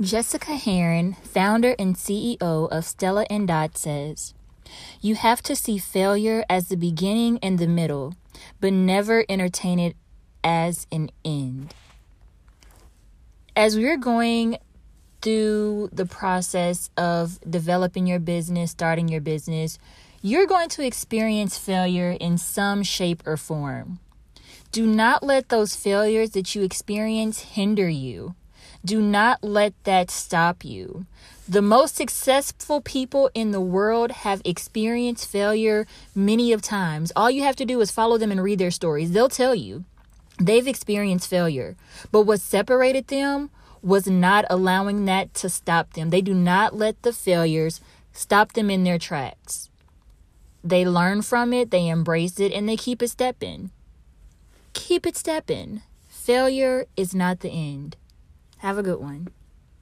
Jessica Herrin, founder and CEO of Stella and Dot, says, You have to see failure as the beginning and the middle, but never entertain it as an end. As we're going through the process of developing your business, starting your business, you're going to experience failure in some shape or form. Do not let those failures that you experience hinder you. Do not let that stop you. The most successful people in the world have experienced failure many of times. All you have to do is follow them and read their stories. They'll tell you they've experienced failure. But what separated them was not allowing that to stop them. They do not let the failures stop them in their tracks. They learn from it, they embrace it, and they keep it stepping. Keep it stepping. Failure is not the end. Have a good one.